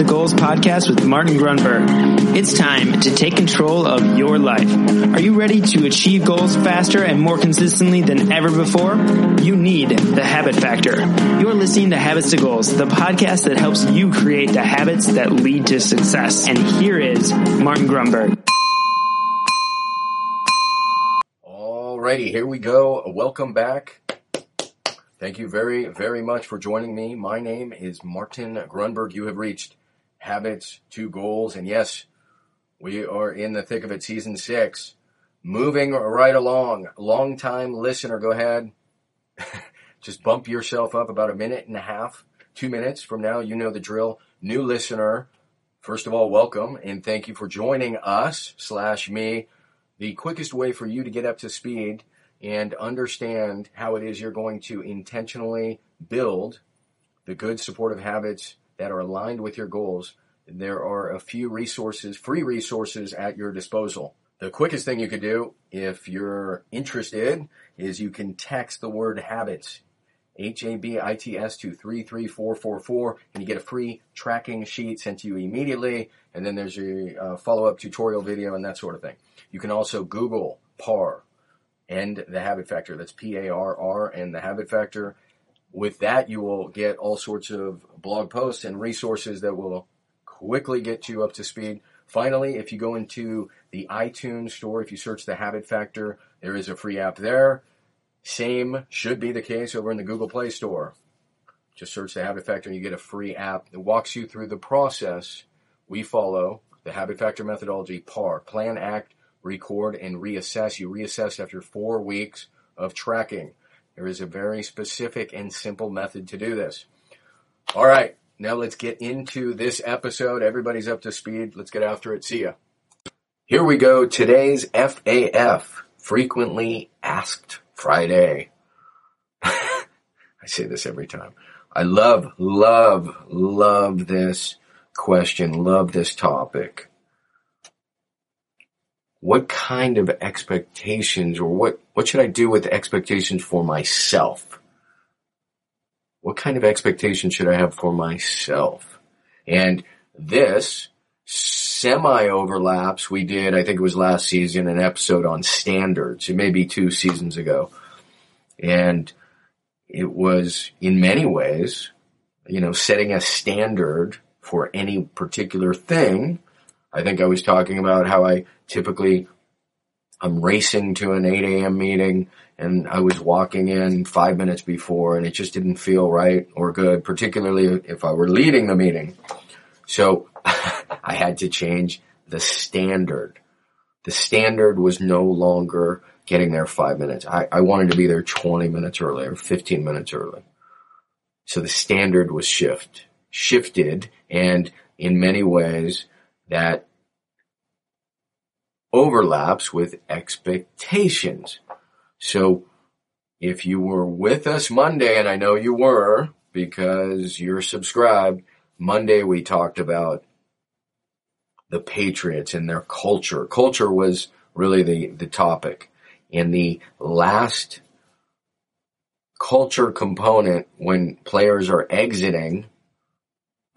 to Goals podcast with Martin Grunberg. It's time to take control of your life. Are you ready to achieve goals faster and more consistently than ever before? You need the habit factor. You're listening to Habits to Goals, the podcast that helps you create the habits that lead to success. And here is Martin Grunberg. Alrighty, here we go. Welcome back. Thank you very, very much for joining me. My name is Martin Grunberg. You have reached Habits to Goals. And yes, we are in the thick of it, season six. Moving right along. Long time listener, go ahead. Just bump yourself up about a minute and a half, two minutes from now. You know the drill. New listener. First of all, welcome and thank you for joining us slash me. The quickest way for you to get up to speed and understand how it is you're going to intentionally build the good supportive habits that are aligned with your goals, there are a few resources, free resources at your disposal. The quickest thing you could do if you're interested is you can text the word habits, H-A-B-I-T-S to 33444 and you get a free tracking sheet sent to you immediately. And then there's a uh, follow-up tutorial video and that sort of thing. You can also Google PARR, and the habit factor. That's P A R R and the habit factor. With that, you will get all sorts of blog posts and resources that will quickly get you up to speed. Finally, if you go into the iTunes store, if you search the habit factor, there is a free app there. Same should be the case over in the Google Play Store. Just search the habit factor and you get a free app that walks you through the process we follow, the habit factor methodology, PARR, plan, act, record, and reassess. You reassess after four weeks of tracking. There is a very specific and simple method to do this. All right, now let's get into this episode. Everybody's up to speed. Let's get after it. See ya. Here we go. Today's FAF, Frequently Asked Friday. I say this every time. I love, love, love this question. Love this topic what kind of expectations or what, what should I do with expectations for myself? What kind of expectations should I have for myself? And this semi overlaps. We did, I think it was last season, an episode on standards. It may be two seasons ago. And it was in many ways, you know, setting a standard for any particular thing I think I was talking about how I typically I'm racing to an 8 a.m. meeting and I was walking in five minutes before and it just didn't feel right or good, particularly if I were leading the meeting. So I had to change the standard. The standard was no longer getting there five minutes. I, I wanted to be there 20 minutes early or 15 minutes early. So the standard was shift, shifted and in many ways that overlaps with expectations. So if you were with us Monday, and I know you were because you're subscribed, Monday we talked about the Patriots and their culture. Culture was really the, the topic. And the last culture component when players are exiting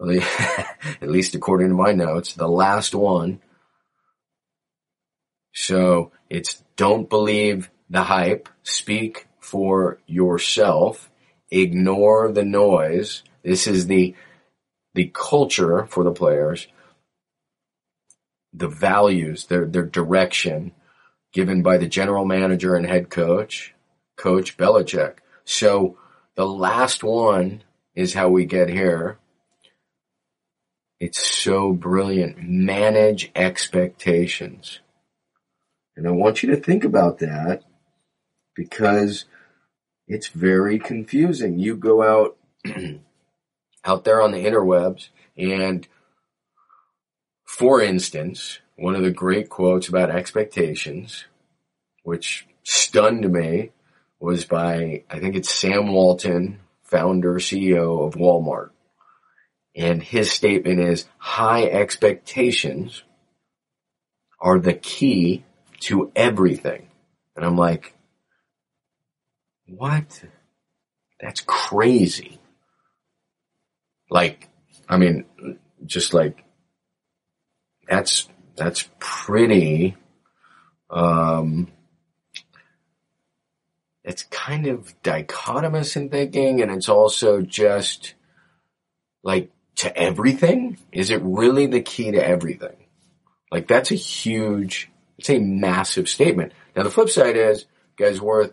at least according to my notes, the last one. So it's don't believe the hype, speak for yourself, ignore the noise. This is the, the culture for the players, the values, their, their direction given by the general manager and head coach, Coach Belichick. So the last one is how we get here. It's so brilliant. Manage expectations. And I want you to think about that because it's very confusing. You go out, out there on the interwebs and for instance, one of the great quotes about expectations, which stunned me, was by, I think it's Sam Walton, founder, CEO of Walmart. And his statement is high expectations are the key to everything. And I'm like, what? That's crazy. Like, I mean, just like that's that's pretty um it's kind of dichotomous in thinking and it's also just like to everything? Is it really the key to everything? Like that's a huge it's a massive statement. Now the flip side is guy's worth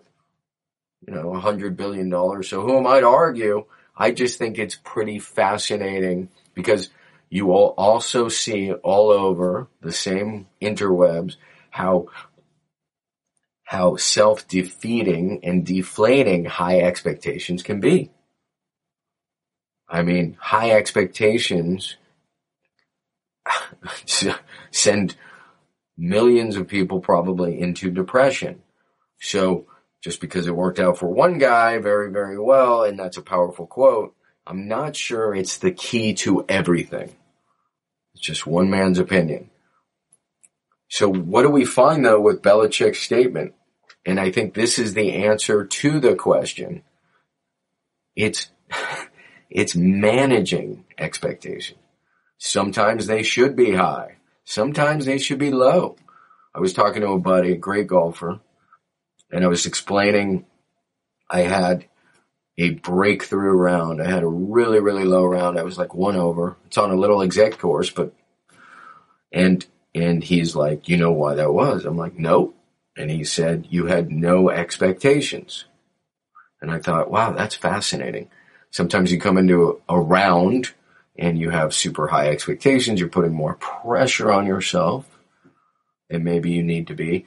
you know a hundred billion dollars. So who am i to argue? I just think it's pretty fascinating because you will also see all over the same interwebs how how self-defeating and deflating high expectations can be. I mean, high expectations send millions of people probably into depression. So just because it worked out for one guy very, very well, and that's a powerful quote, I'm not sure it's the key to everything. It's just one man's opinion. So what do we find though with Belichick's statement? And I think this is the answer to the question. It's, it's managing expectation. Sometimes they should be high. Sometimes they should be low. I was talking to a buddy, a great golfer, and I was explaining I had a breakthrough round. I had a really, really low round. I was like one over. It's on a little exec course, but, and, and he's like, you know why that was? I'm like, nope. And he said, you had no expectations. And I thought, wow, that's fascinating. Sometimes you come into a, round and you have super high expectations. You're putting more pressure on yourself and maybe you need to be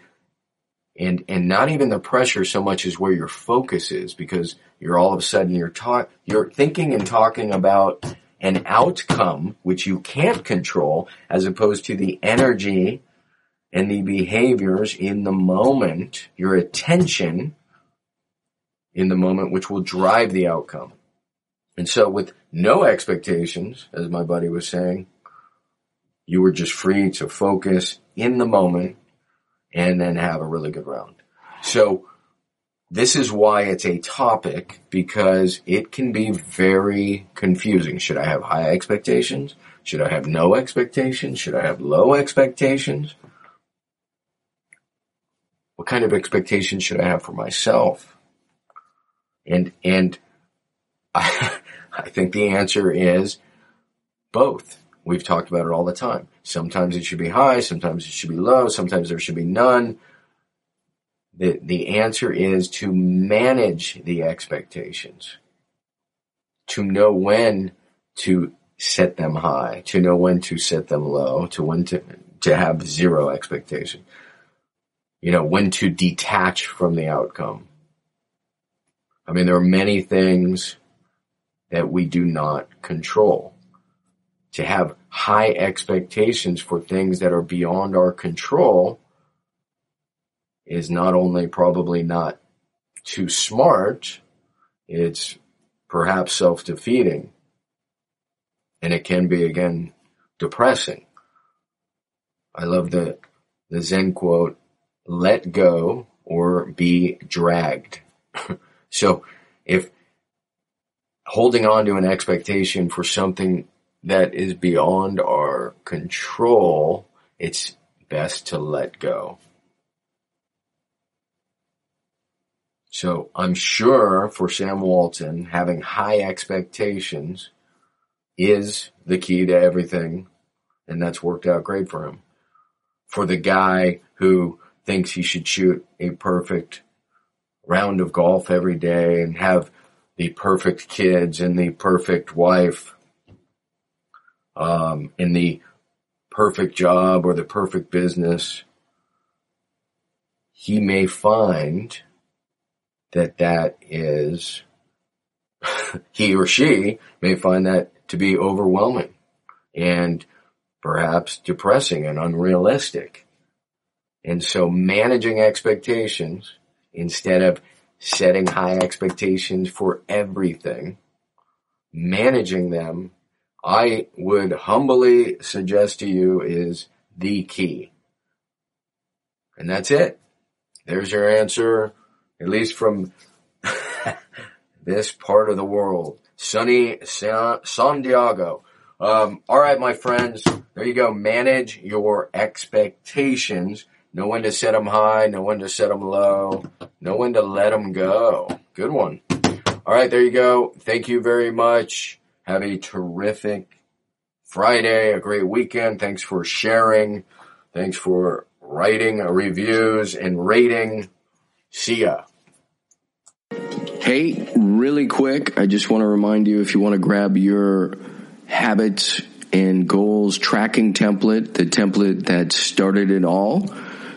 and and not even the pressure so much as where your focus is because you're all of a sudden you're talk you're thinking and talking about an outcome which you can't control as opposed to the energy and the behaviors in the moment your attention in the moment which will drive the outcome and so with no expectations as my buddy was saying you were just free to focus in the moment and then have a really good round. So this is why it's a topic because it can be very confusing. Should I have high expectations? Should I have no expectations? Should I have low expectations? What kind of expectations should I have for myself? And, and I, I think the answer is both. We've talked about it all the time. Sometimes it should be high, sometimes it should be low, sometimes there should be none. The, the answer is to manage the expectations, to know when to set them high, to know when to set them low, to when to, to have zero expectation. You know, when to detach from the outcome. I mean, there are many things that we do not control to have high expectations for things that are beyond our control is not only probably not too smart, it's perhaps self-defeating. And it can be again depressing. I love the, the Zen quote, let go or be dragged. so if holding on to an expectation for something that is beyond our control, it's best to let go. So I'm sure for Sam Walton, having high expectations is the key to everything, and that's worked out great for him. For the guy who thinks he should shoot a perfect round of golf every day and have the perfect kids and the perfect wife um, in the perfect job or the perfect business, he may find that that is, he or she may find that to be overwhelming and perhaps depressing and unrealistic. And so managing expectations instead of setting high expectations for everything, managing them I would humbly suggest to you is the key. And that's it. There's your answer, at least from this part of the world. Sunny San Diego. Um, all right, my friends. There you go. Manage your expectations. Know when to set them high. Know when to set them low. Know when to let them go. Good one. All right, there you go. Thank you very much. Have a terrific Friday, a great weekend. Thanks for sharing. Thanks for writing uh, reviews and rating. See ya. Hey, really quick, I just want to remind you if you want to grab your habits and goals tracking template, the template that started it all,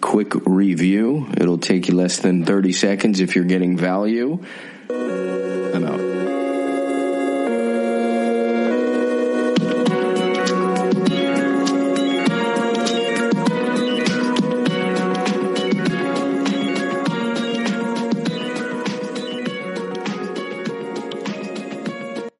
quick review. It'll take you less than 30 seconds if you're getting value.